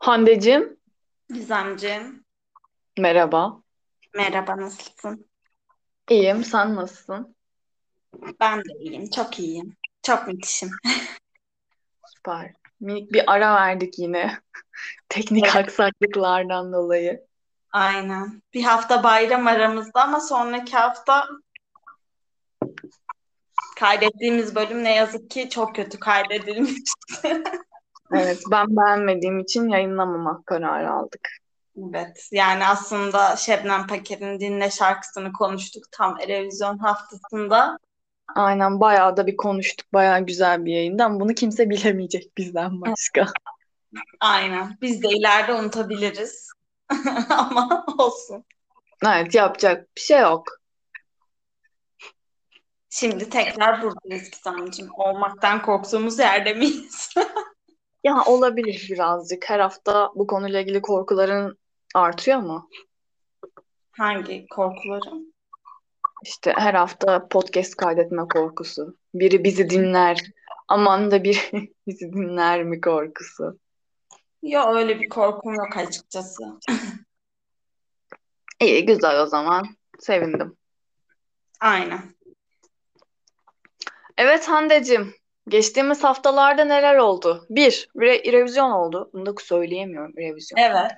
Hande'cim, Gizemciğim, merhaba. merhaba nasılsın? İyiyim, sen nasılsın? Ben de iyiyim, çok iyiyim. Çok müthişim. Süper. Minik bir ara verdik yine. Teknik Evet, aksaklıklardan dolayı. aynen. Bir hafta bayram aramızda ama sonraki hafta kaydettiğimiz bölüm ne yazık ki çok kötü kaydedilmişti. Evet, ben beğenmediğim için yayınlamamak kararı aldık. Evet, yani aslında Şebnem Paker'in Dinle şarkısını konuştuk tam Erevizyon haftasında. Aynen, bayağı da bir konuştuk. Bayağı güzel bir yayından. Bunu kimse bilemeyecek bizden başka. Aynen. Biz de ileride unutabiliriz. Ama olsun. Evet, yapacak bir şey yok. Şimdi tekrar buradayız Gizemciğim. Olmaktan korktuğumuz yerde miyiz? Ya olabilir birazcık. Her hafta bu konuyla ilgili korkuların artıyor mu? Hangi korkularım? İşte her hafta podcast kaydetme korkusu. Biri bizi dinler. Aman da biri bizi dinler mi korkusu. Ya öyle bir korkum yok açıkçası. İyi, güzel o zaman. Sevindim. Aynen. Evet Hande'cim, geçtiğimiz haftalarda neler oldu? Bir, re- revizyon oldu. Bunu da söyleyemiyorum, revizyon. Evet.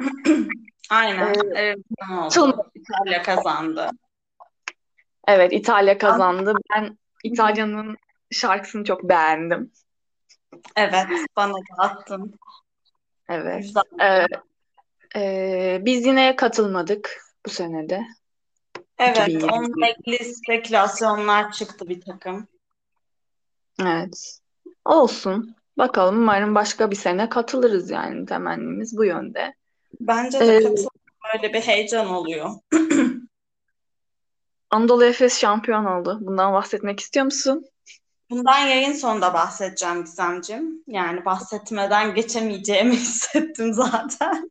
Aynen. Ee? İtalya kazandı. evet, İtalya An- kazandı. Ben İtalya'nın şarkısını çok beğendim. Evet, bana da attın. Evet. Güzel. Ee, e, biz yine katılmadık bu senede. Evet, 2020. onunla ilgili spekülasyonlar çıktı bir takım. Evet. Olsun. Bakalım umarım başka bir sene katılırız yani temennimiz bu yönde. Bence de Ee, katıl böyle bir heyecan oluyor. Anadolu Efes şampiyon oldu. Bundan bahsetmek istiyor musun? Bundan yayın sonunda bahsedeceğim Gizemciğim. Yani bahsetmeden geçemeyeceğimi hissettim zaten.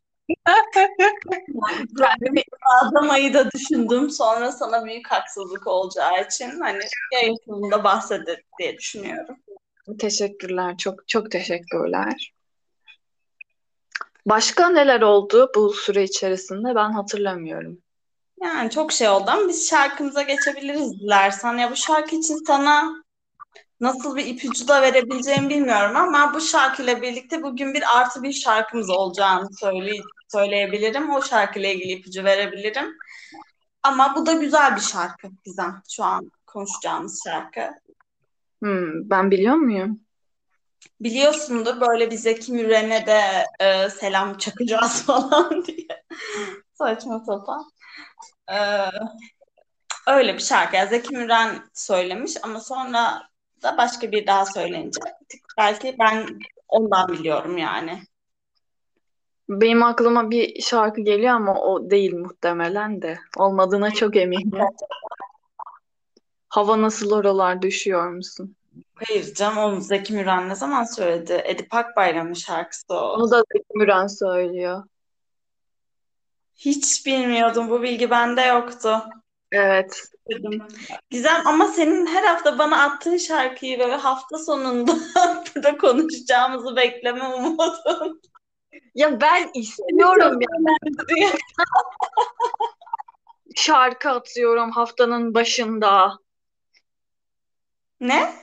Kendimi Adamayı da düşündüm. Sonra sana büyük haksızlık olacağı için hani yayın sonunda bahsederiz diye düşünüyorum. teşekkürler. Çok çok teşekkürler. Başka neler oldu bu süre içerisinde ben hatırlamıyorum. Yani çok şey oldu ama biz şarkımıza geçebiliriz dilersen. Ya bu şarkı için sana nasıl bir ipucu da verebileceğimi bilmiyorum ama bu şarkıyla birlikte bugün bir artı bir şarkımız olacağını söyle söyleyebilirim. O şarkıyla ilgili ipucu verebilirim. Ama bu da güzel bir şarkı Gizem. Şu an konuşacağımız şarkı. Hmm, ben biliyor muyum? Biliyorsundur böyle bir Zeki Müren'e de e, selam çakacağız falan diye. Saçma sapan. E, öyle bir şarkı. Zeki Müren söylemiş ama sonra da başka bir daha söyleyince belki ben ondan biliyorum yani. Benim aklıma bir şarkı geliyor ama o değil muhtemelen de. Olmadığına çok eminim. Hava nasıl oralar düşüyor musun? Hayır canım onu Zeki Müren ne zaman söyledi? Edip Akbayram'ın şarkısı o. Onu da Zeki Müren söylüyor. Hiç bilmiyordum. Bu bilgi bende yoktu. Evet. Gizem ama senin her hafta bana attığın şarkıyı böyle hafta sonunda burada konuşacağımızı bekleme umudum. Ya ben istiyorum ya. diye. Şarkı atıyorum haftanın başında. Ne?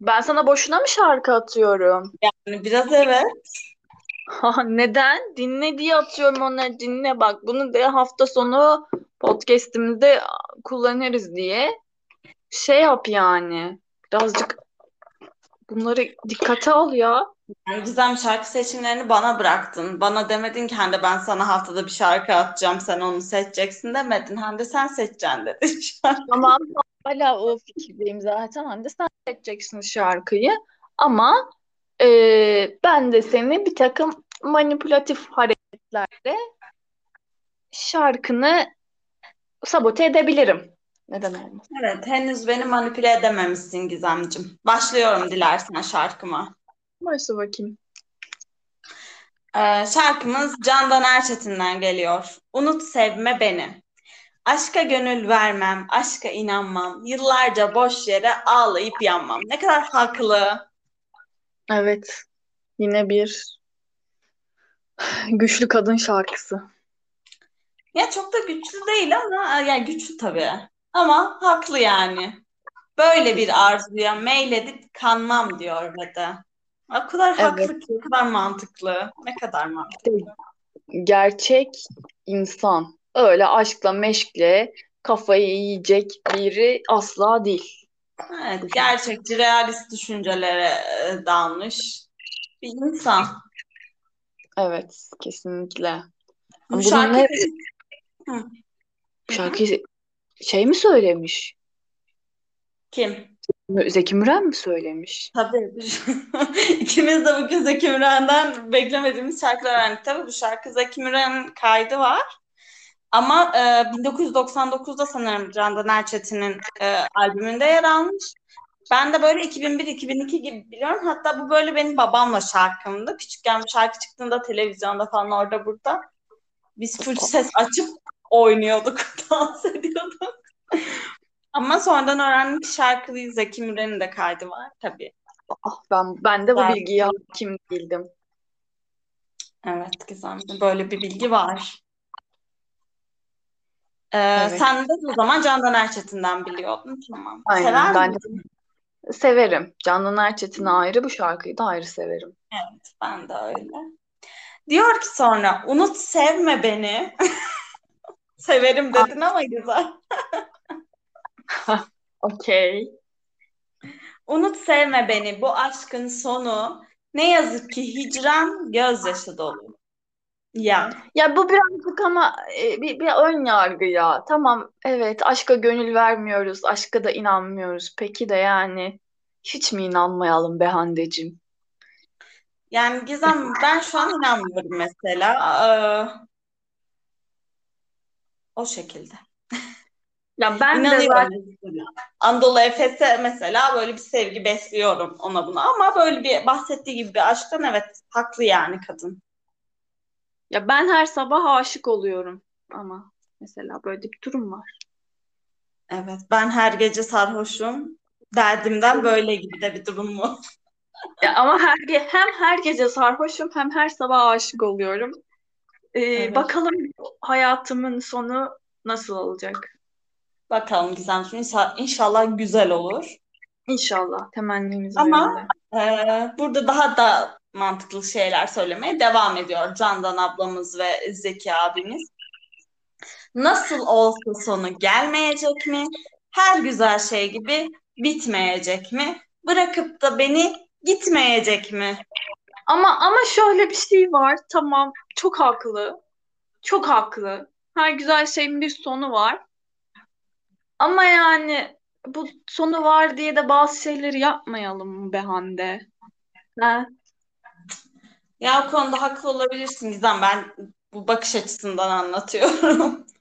Ben sana boşuna mı şarkı atıyorum? Yani biraz evet. Ha, Neden? Dinle diye atıyorum onları dinle bak. Bunu da hafta sonu podcast'imizde kullanırız diye. Şey yap yani. Birazcık bunları dikkate al ya. Yani Gizem şarkı seçimlerini bana bıraktın. Bana demedin ki Hande ben sana haftada bir şarkı atacağım sen onu seçeceksin demedin. Hande sen seçeceksin dedin şarkı. Tamam hala o fikirdeyim zaten. Hani de sen seçeceksin şarkıyı. Ama e, ben de seni bir takım manipülatif hareketlerle şarkını sabote edebilirim. Neden olmaz? Evet henüz beni manipüle edememişsin Gizemcim. Başlıyorum dilersen şarkıma. Başla bakayım. Ee, şarkımız Candan Erçetin'den geliyor. Unut sevme beni. Aşka gönül vermem, aşka inanmam. Yıllarca boş yere ağlayıp yanmam. Ne kadar haklı. Evet. Yine bir Güçlü kadın şarkısı. Ya çok da güçlü değil ama yani güçlü tabii. Ama haklı yani. Böyle bir arzuya meyledip kanmam diyor ve de. O kadar Evet. haklı ki, o kadar mantıklı. Ne kadar mantıklı. Gerçek insan. Öyle aşkla meşkle kafayı yiyecek biri asla değil. Evet, gerçekçi, realist düşüncelere e, dalmış bir insan. Evet, kesinlikle. Bu şarkı ne- Hı. Şarkıyı şey mi söylemiş? Kim? Zeki Müren mi söylemiş? Tabii. İkimiz de bugün Zeki Müren'den beklemediğimiz şarkılar öğrendik. Tabii bu şarkı Zeki Müren'in kaydı var. Ama e, 1999'da sanırım Candan Erçetin'in e, albümünde yer almış. Ben de böyle 2001-2002 gibi biliyorum. Hatta bu böyle benim babamla şarkımdı. Küçükken bu şarkı çıktığında televizyonda falan orada burada. Biz full ses açıp oynuyorduk, dans ediyorduk. Ama sonradan öğrendim ki şarkıyı Zeki Müren'in de kaydı var tabii. Ah ben ben de bu Ben- bilgiye hakim değildim. Evet Gizem, böyle bir bilgi var. Ee, Evet. Sen de o zaman Candan Erçetin'den biliyordun. Tamam. Aynen, Sever ben de-? Severim. Candan Erçetin'i ayrı, bu şarkıyı da ayrı severim. Evet, ben de öyle. Diyor ki sonra unut sevme beni. Severim dedin ama güzel. Okey. Unut sevme beni bu aşkın sonu. Ne yazık ki hicran gözyaşı dolu. Ya Ya bu birazcık ama e, bir, bir ön yargı ya. Tamam, evet aşka gönül vermiyoruz, aşka da inanmıyoruz. Peki de yani hiç mi inanmayalım be Hande'cim? yani Gizem ben şu an inanmıyorum mesela. Ee, o şekilde. Ya ben de İnanıyorum. zaten Anadolu Efes'e mesela böyle bir sevgi besliyorum ona buna ama böyle bir bahsettiği gibi bir aşktan evet haklı yani kadın. Ya ben her sabah aşık oluyorum ama mesela böyle bir durum var. Evet ben her gece sarhoşum. Derdimden böyle gibi de bir durum mu? Ya ama her ge- hem her gece sarhoşum hem her sabah aşık oluyorum. Ee, Evet. bakalım hayatımın sonu nasıl olacak? Bakalım Gizemciğim inşa- inşallah güzel olur. İnşallah temennimiz Ama-. Ee, burada daha da mantıklı şeyler söylemeye devam ediyor Candan ablamız ve Zeki abimiz. Nasıl olsa sonu gelmeyecek mi? Her güzel şey gibi bitmeyecek mi? Bırakıp da beni gitmeyecek mi? Ama ama şöyle bir şey var. Tamam, çok haklı. Çok haklı. Her güzel şeyin bir sonu var. Ama yani bu sonu var diye de bazı şeyleri yapmayalım be Hande? Ha? Ya o konuda haklı olabilirsin Gizem. Ben bu bakış açısından anlatıyorum.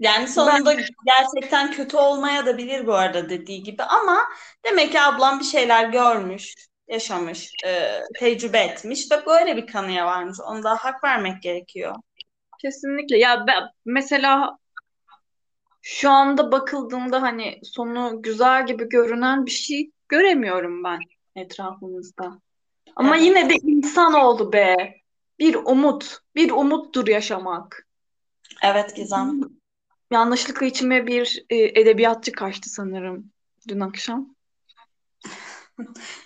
Yani sonunda gerçekten kötü olmaya da bilir bu arada dediği gibi ama demek ki ablam bir şeyler görmüş, yaşamış, e, tecrübe etmiş ve böyle bir kanıya varmış. Ona da hak vermek gerekiyor. Kesinlikle. Ya ben mesela şu anda bakıldığında hani sonu güzel gibi görünen bir şey göremiyorum ben etrafımızda. Ama Evet. yine de insanoğlu be. Bir umut. Bir umuttur yaşamak. Evet Gizem. Yanlışlıkla içime bir e, edebiyatçı kaçtı sanırım dün akşam.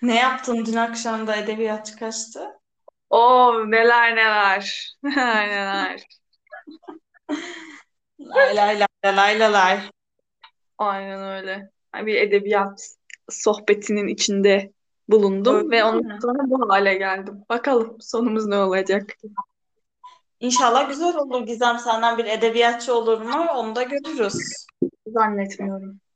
Ne yaptın dün akşam da edebiyatçı kaçtı? Oo neler neler. Neler neler. Lay lay lay lay lay lay. Aynen öyle. Bir edebiyat sohbetinin içinde bulundum Öyle ve ondan sonra bu hale geldim. Bakalım sonumuz ne olacak? İnşallah güzel olur Gizem. Senden bir edebiyatçı olur mu? Onu da görürüz. Zannetmiyorum.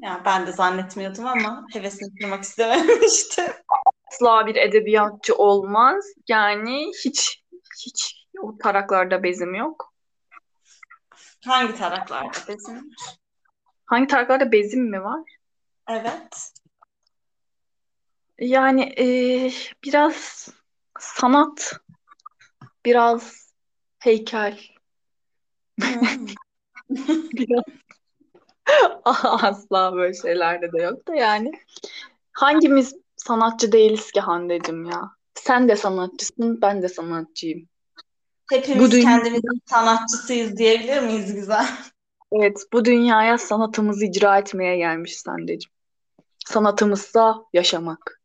Ya ben de zannetmiyordum ama hevesini kırmak istememiştim. Asla bir edebiyatçı olmaz. Yani hiç hiç o taraklarda bezim yok. Hangi taraklarda desin? Hangi taraklarda bezim mi var? Evet. Yani e, biraz sanat, biraz heykel, Hmm. biraz asla böyle şeylerde de yok da yani hangimiz sanatçı değiliz ki Hande'cim ya? Sen de sanatçısın, ben de sanatçıyım. Hepimiz Bu dünya- kendimizin sanatçısıyız diyebilir miyiz güzel? Evet, bu dünyaya sanatımızı icra etmeye gelmiş Hande'cim. Sanatımızsa yaşamak.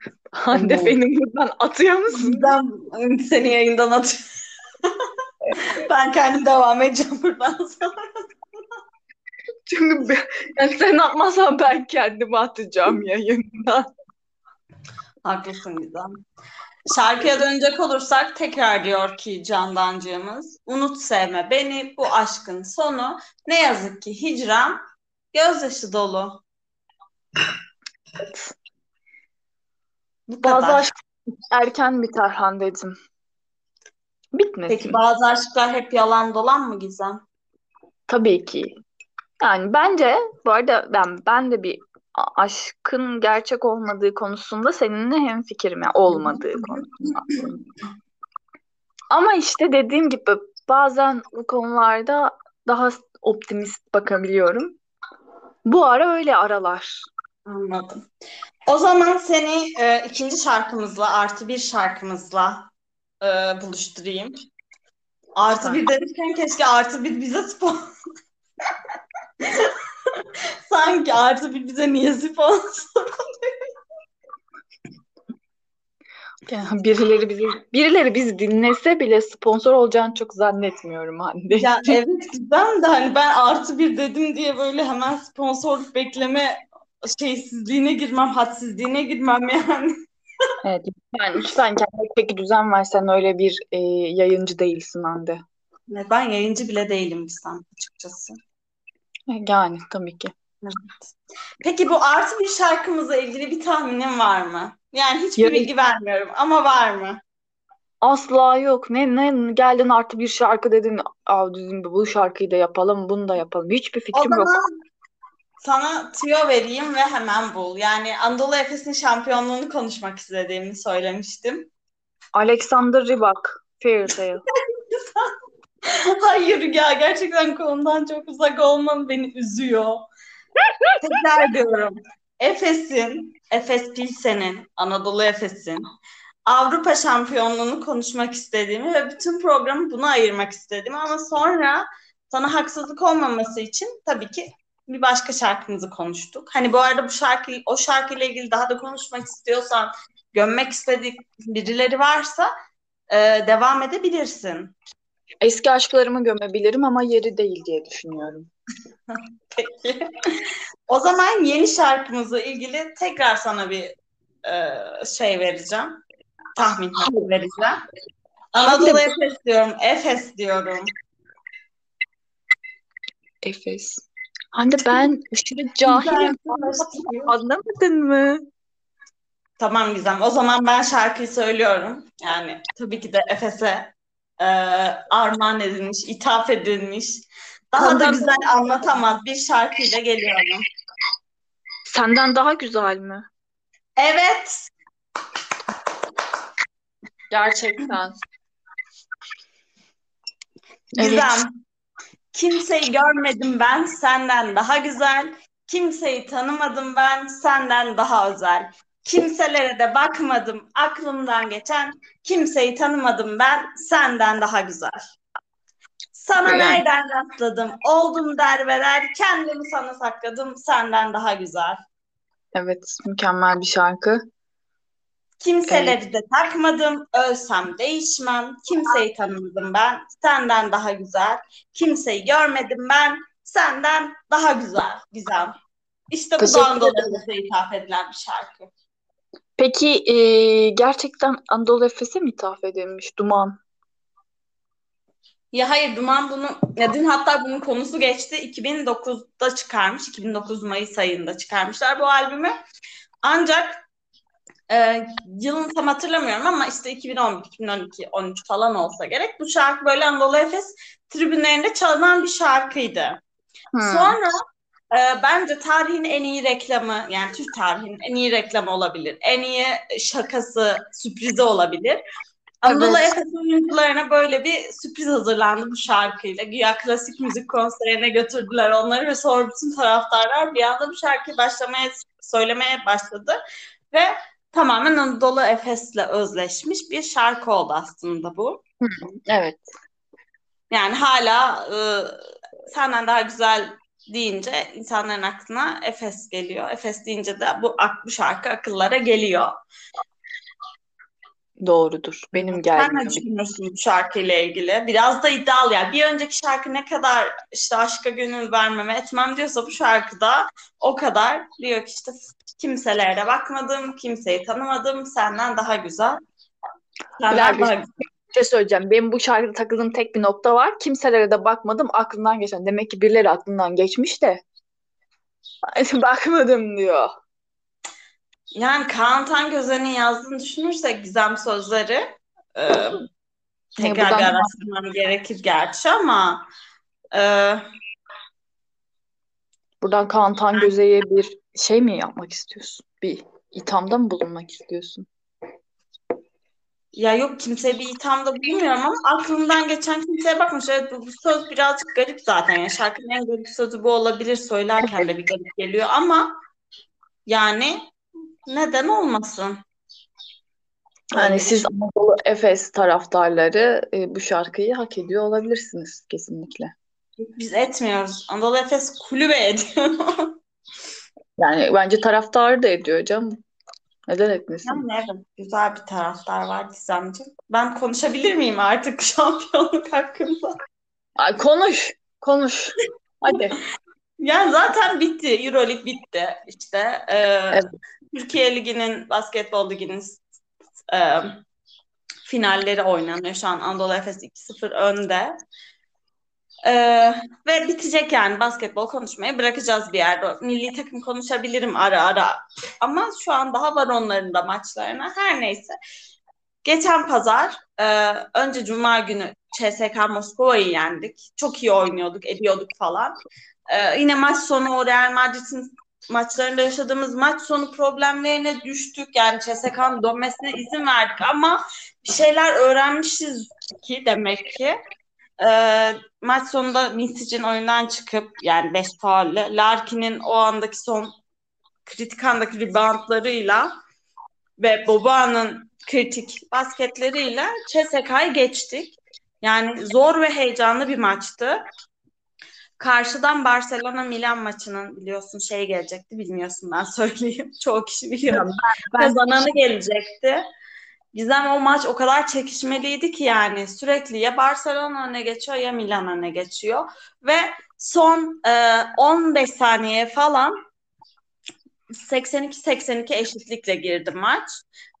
Hande Evet. beni buradan atıyor musun? Ben seni yayından atıyorum. ben kendim devam edeceğim buradan sonra. Çünkü ben- yani sen atmazsan ben kendimi atacağım yayından. Haklısın Gizem. Şarkıya dönecek olursak tekrar diyor ki Candancığımız unut sevme beni bu aşkın sonu ne yazık ki hicran gözyaşı dolu. Bu Bazı kadar. aşk erken biter Hande'cim. Bitmesin. Peki bazı aşklar hep yalan dolan mı Gizem? Tabii ki. Yani bence bu arada ben ben de bir aşkın gerçek olmadığı konusunda seninle hemfikirim. Yani olmadığı konusunda. Ama işte dediğim gibi bazen bu konularda daha optimist bakabiliyorum. Bu ara öyle aralar. Anladım. O zaman seni e, ikinci şarkımızla artı bir şarkımızla e, buluşturayım. Artı bir demişken keşke artı bir bize sponsor. Sanki artı bir bize niye sponsor? Yani birileri bizi birileri bizi dinlese bile sponsor olacağını çok zannetmiyorum Hande. Ya evet güzel de hani ben artı bir dedim diye böyle hemen sponsorluk bekleme şeysizliğine girmem, hadsizliğine girmem yani. Evet, lütfen, lütfen kendine peki düzen ver. Sen öyle bir e, yayıncı değilsin Hande. Ne, Ben yayıncı bile değilim bizden açıkçası. Yani tabii ki. Evet. Peki bu artı bir şarkımızla ilgili bir tahminin var mı? Yani hiçbir Yarın- bilgi vermiyorum ama var mı? Asla yok. Ne ne geldin artı bir şarkı dedin. Aa, dedim bu şarkıyı da yapalım, bunu da yapalım. Hiçbir O fikrim yok. Sana tüyo vereyim ve hemen bul. Yani Anadolu Efes'in şampiyonluğunu konuşmak istediğimi söylemiştim. Alexander Rybak, Tale. Hayır ya gerçekten konudan çok uzak olman beni üzüyor. Tekrar diyorum. Efes'in, Efes Pilsen'in, Anadolu Efes'in Avrupa şampiyonluğunu konuşmak istediğimi ve bütün programı buna ayırmak istediğimi ama sonra sana haksızlık olmaması için tabii ki bir başka şarkımızı konuştuk. Hani bu arada bu şarkı, o şarkıyla ilgili daha da konuşmak istiyorsan, gömmek istedik birileri varsa e, devam edebilirsin. Eski aşklarımı gömebilirim ama yeri değil diye düşünüyorum. Peki. O zaman yeni şarkımızla ilgili tekrar sana bir e, şey vereceğim. Tahmin vereceğim. Anadolu. Efes diyorum. Efes diyorum. Efes. Hande ben aşırı cahilim. Anlamadın mı? Tamam Gizem. O zaman ben şarkıyı söylüyorum. Yani tabii ki de Efes'e e, armağan edilmiş, ithaf edilmiş. Daha da Senden- güzel anlatamaz bir şarkıyla geliyorum. Senden daha güzel mi? Evet. Gerçekten. Evet. Kimseyi görmedim ben senden daha güzel. Kimseyi tanımadım ben senden daha özel. Kimselere de bakmadım aklımdan geçen. Kimseyi tanımadım ben senden daha güzel. Sana Yani. nereden rastladım? Oldum derbeder. Kendimi sana sakladım. Senden daha güzel. Evet, mükemmel bir şarkı. Kimseleri de takmadım. Ölsem değişmem. Kimseyi tanımadım ben. Senden daha güzel. Kimseyi görmedim ben. Senden daha güzel. Güzel. İşte bu Anadolu ithaf edilen bir şarkı. Peki e, gerçekten Anadolu Efes'e mi ithaf edilmiş Duman? Ya hayır Duman bunu ya dün hatta bunun konusu geçti. 2009'da çıkarmış. 2009 Mayıs ayında çıkarmışlar bu albümü. Ancak e, yılını tam hatırlamıyorum ama işte 2011, 2012, 13 falan olsa gerek. Bu şarkı böyle Anadolu Efes tribünlerinde çalınan bir şarkıydı. Hmm. Sonra e, bence tarihin en iyi reklamı yani Türk tarihinin en iyi reklamı olabilir. En iyi şakası, sürprizi olabilir. Anadolu Evet. Efes oyuncularına böyle bir sürpriz hazırlandı bu şarkıyla. Güya klasik müzik konserine götürdüler onları ve sonra bütün taraftarlar bir anda bu şarkıyı başlamaya söylemeye başladı. Ve tamamen Anadolu Efes'le özleşmiş bir şarkı oldu aslında bu. Evet. Yani hala e, senden daha güzel deyince insanların aklına Efes geliyor. Efes deyince de bu, bu şarkı akıllara geliyor. Doğrudur. Benim Sen ne geldiğim. düşünüyorsun bu şarkıyla ilgili? Biraz da iddialı yani. Bir önceki şarkı ne kadar işte aşka gönül vermeme etmem diyorsa bu şarkıda o kadar diyor ki işte kimselere de bakmadım, kimseyi tanımadım, senden daha güzel. Senden Bilal, daha bir bir şey söyleyeceğim. Benim bu şarkıda takıldığım tek bir nokta var. Kimselere de bakmadım. Aklımdan geçen. Demek ki birileri aklından geçmiş de. Bakmadım diyor. Yani Kaan Tangöze'nin yazdığını düşünürsek gizem sözleri e, tekrar bir araştırmam gerekir gerçi ama e, Buradan Kaan Tangöze'ye bir şey mi yapmak istiyorsun? Bir ithamda mı bulunmak istiyorsun? ya yok kimseye bir ithamda bulunmuyorum ama aklımdan geçen kimseye bakmış. Evet bu, bu söz birazcık garip zaten. Yani şarkının en garip sözü bu olabilir. Söylerken de bir garip geliyor ama yani neden olmasın? Yani siz Anadolu Efes taraftarları e, bu şarkıyı hak ediyor olabilirsiniz kesinlikle. Biz etmiyoruz. Anadolu Efes kulübe ediyor. Yani bence taraftarı da ediyor canım. Neden etmesin? Yani evet, güzel bir taraftar var Gizemciğim. Ben konuşabilir miyim artık şampiyonluk hakkında? Ay, konuş, konuş. Hadi. Yani zaten bitti. Euroleague bitti. İşte e, Evet. Türkiye Ligi'nin, basketbol liginin e, finalleri oynanıyor. Şu an Anadolu Efes 2-0 önde. E, ve bitecek yani basketbol konuşmayı bırakacağız bir yerde. Milli takım konuşabilirim ara ara. Ama şu an daha var onların da maçlarına. Her neyse. Geçen pazar e, önce Cuma günü CSKA Moskova'yı yendik. Çok iyi oynuyorduk, ediyorduk falan. E, yine maç sonu o Real Madrid'in maçlarında yaşadığımız maç sonu problemlerine düştük. Yani CSK'nın dönmesine izin verdik ama bir şeyler öğrenmişiz ki demek ki. E, maç sonunda Misic'in oyundan çıkıp yani 5 faulle Larkin'in o andaki son kritik andaki reboundlarıyla ve Boba'nın kritik basketleriyle CSK'yı geçtik. Yani zor ve heyecanlı bir maçtı. Karşıdan Barcelona Milan maçının biliyorsun şey gelecekti bilmiyorsun ben söyleyeyim. Çoğu kişi biliyor. Kazananı gelecekti. Gizem o maç o kadar çekişmeliydi ki yani sürekli ya Barcelona öne geçiyor ya Milan öne geçiyor ve son e, 15 saniye falan 82-82 eşitlikle girdi maç.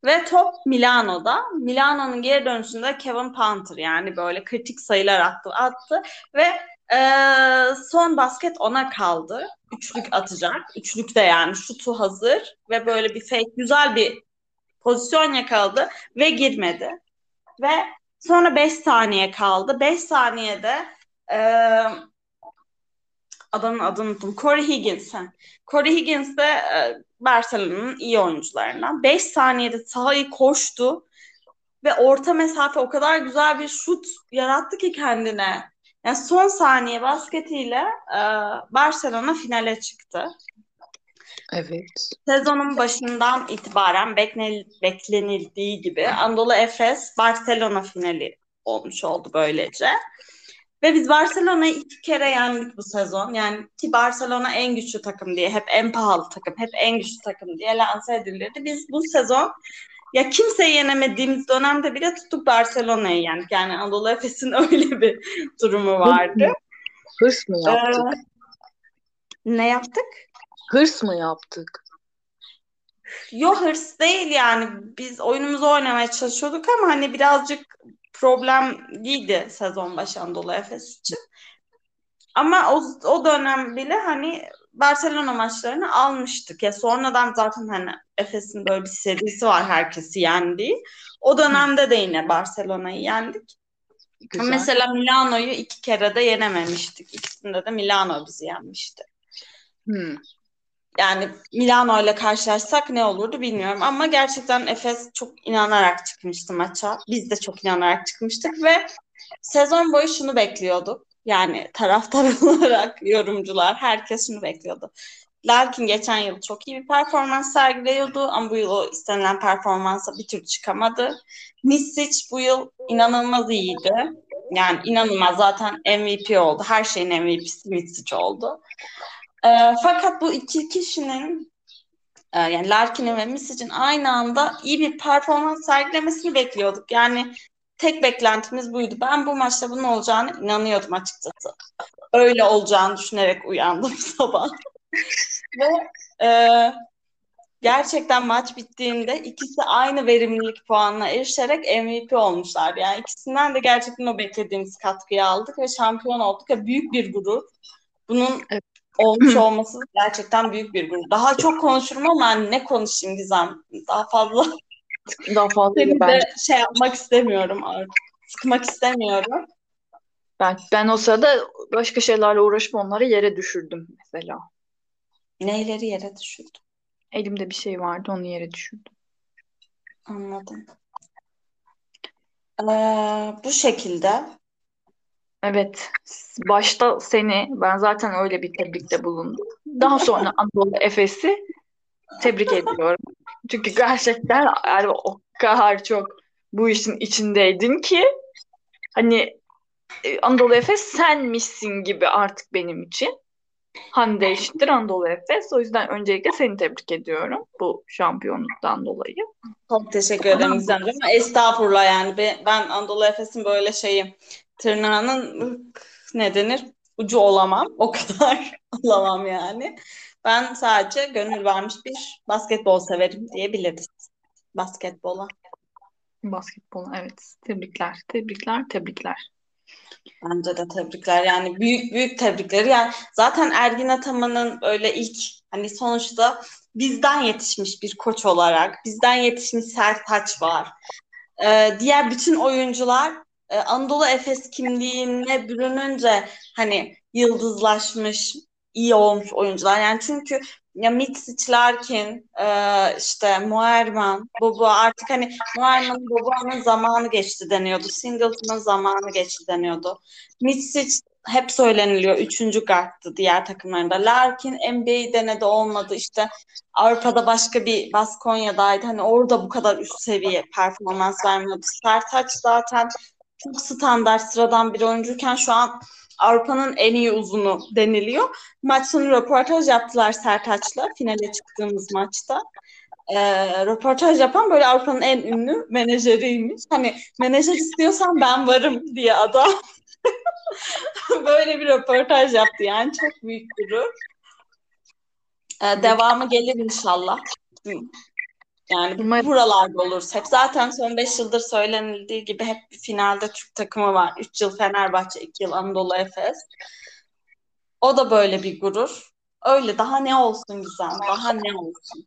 Ve top Milano'da. Milano'nun geri dönüşünde Kevin Panther yani böyle kritik sayılar attı. attı ve e, son basket ona kaldı. Üçlük atacak. Üçlük de yani şutu hazır ve böyle bir fake güzel bir pozisyon yakaladı ve girmedi. Ve sonra 5 saniye kaldı. 5 saniyede e, adamın adını unuttum. Corey Higgins. Corey Higgins de e, Barcelona'nın iyi oyuncularından. 5 saniyede sahayı koştu ve orta mesafe o kadar güzel bir şut yarattı ki kendine. Yani son saniye basketiyle e, Barcelona finale çıktı. Evet. Sezonun başından itibaren beklenil- beklenildiği gibi Anadolu Efes Barcelona finali olmuş oldu böylece. Ve biz Barcelona'yı iki kere yendik bu sezon. Yani ki Barcelona en güçlü takım diye, hep en pahalı takım, hep en güçlü takım diye lanse edilirdi. Biz bu sezon ya kimseyi yenemediğimiz dönemde bile tuttuk Barcelona'yı yendik. Yani Anadolu Efes'in öyle bir durumu vardı. Hırs mı yaptık? Ee, ne yaptık? Hırs mı yaptık? Yo hırs değil yani biz oyunumuzu oynamaya çalışıyorduk ama hani birazcık problemliydi sezon başı Anadolu Efes için. Ama o, o dönem bile hani Barcelona maçlarını almıştık. Ya sonradan zaten hani Efes'in böyle bir serisi var herkesi yendiği. O dönemde de yine Barcelona'yı yendik. Güzel. Mesela Milano'yu iki kere de yenememiştik. İkisinde de Milano bizi yenmişti. Hmm. Yani Milano ile karşılaşsak ne olurdu bilmiyorum ama gerçekten Efes çok inanarak çıkmıştı maça. Biz de çok inanarak çıkmıştık ve sezon boyu şunu bekliyorduk. Yani taraftar olarak yorumcular herkes şunu bekliyordu. Larkin geçen yıl çok iyi bir performans sergiliyordu ama bu yıl o istenilen performansa bir türlü çıkamadı. Misic bu yıl inanılmaz iyiydi. Yani inanılmaz zaten MVP oldu. Her şeyin MVP'si Misic oldu. E, fakat bu iki kişinin e, yani Larkin'in ve Misic'in aynı anda iyi bir performans sergilemesini bekliyorduk. Yani tek beklentimiz buydu. Ben bu maçta bunun olacağını inanıyordum açıkçası. Öyle olacağını düşünerek uyandım sabah. ve e, gerçekten maç bittiğinde ikisi aynı verimlilik puanına erişerek MVP olmuşlar. Yani ikisinden de gerçekten o beklediğimiz katkıyı aldık ve şampiyon olduk. ve büyük bir gurur. Bunun evet. Olmuş olması gerçekten büyük bir gurur. Daha çok konuşurum ama ne konuşayım Gizem? Daha fazla daha fazla Seni ben... de şey yapmak istemiyorum artık. Sıkmak istemiyorum. Ben, ben o sırada başka şeylerle uğraşıp onları yere düşürdüm mesela. Neyleri yere düşürdüm? Elimde bir şey vardı onu yere düşürdüm. Anladım. Ee, bu şekilde. Evet. Başta seni ben zaten öyle bir tebrikte bulundum. Daha sonra Anadolu Efes'i tebrik ediyorum. Çünkü gerçekten yani o kadar çok bu işin içindeydin ki hani e, Anadolu Efes senmişsin gibi artık benim için. Hande eşittir Anadolu Efes. O yüzden öncelikle seni tebrik ediyorum bu şampiyonluktan dolayı. Çok teşekkür ederim Gizemciğim. Estağfurullah yani ben Anadolu Efes'in böyle şeyi tırnağının ne denir ucu olamam. O kadar olamam yani. Ben sadece gönül vermiş bir basketbol severim diyebiliriz. Basketbola. Basketbol evet. Tebrikler, tebrikler, tebrikler. Bence de tebrikler. Yani büyük büyük tebrikleri. Yani zaten Ergin Ataman'ın böyle ilk hani sonuçta bizden yetişmiş bir koç olarak, bizden yetişmiş Sertaç var. Ee, diğer bütün oyuncular e, Anadolu Efes kimliğine bürününce hani yıldızlaşmış, iyi olmuş oyuncular. Yani çünkü ya Mitsic, Larkin, e, işte Muerman, Bobo artık hani Muerman'ın Bobo'nun zamanı geçti deniyordu. Singleton'ın zamanı geçti deniyordu. Mitsic hep söyleniliyor. Üçüncü guardtı diğer takımlarında. Larkin NBA denedi olmadı. İşte Avrupa'da başka bir Baskonya'daydı. Hani orada bu kadar üst seviye performans vermiyordu. Sertaç zaten çok standart sıradan bir oyuncuyken şu an Avrupa'nın en iyi uzunu deniliyor. Maç sonu röportaj yaptılar Sertaç'la finale çıktığımız maçta. Ee, röportaj yapan böyle Avrupa'nın en ünlü menajeriymiş. Hani menajer istiyorsan ben varım diye adam. böyle bir röportaj yaptı yani çok büyük gurur. Ee, devamı gelir inşallah. Yani Umarım. buralarda oluruz. Hep zaten son 5 yıldır söylenildiği gibi hep bir finalde Türk takımı var. 3 yıl Fenerbahçe, 2 yıl Anadolu Efes. O da böyle bir gurur. Öyle daha ne olsun güzel, daha ne olsun.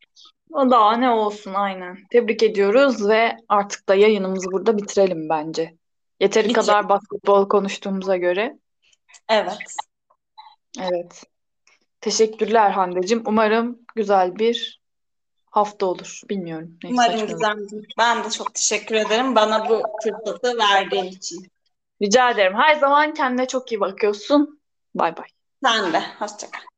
O daha ne olsun aynen. Tebrik ediyoruz ve artık da yayınımızı burada bitirelim bence. Yeteri Bitirelim. kadar basketbol konuştuğumuza göre. Evet. Evet. Teşekkürler Hande'cim. Umarım güzel bir hafta olur. Bilmiyorum. Neyse, Umarım Gizemciğim. Ben de çok teşekkür ederim bana bu fırsatı verdiğin için. Rica ederim. Her zaman kendine çok iyi bakıyorsun. Bay bay. Sen de. Hoşçakal.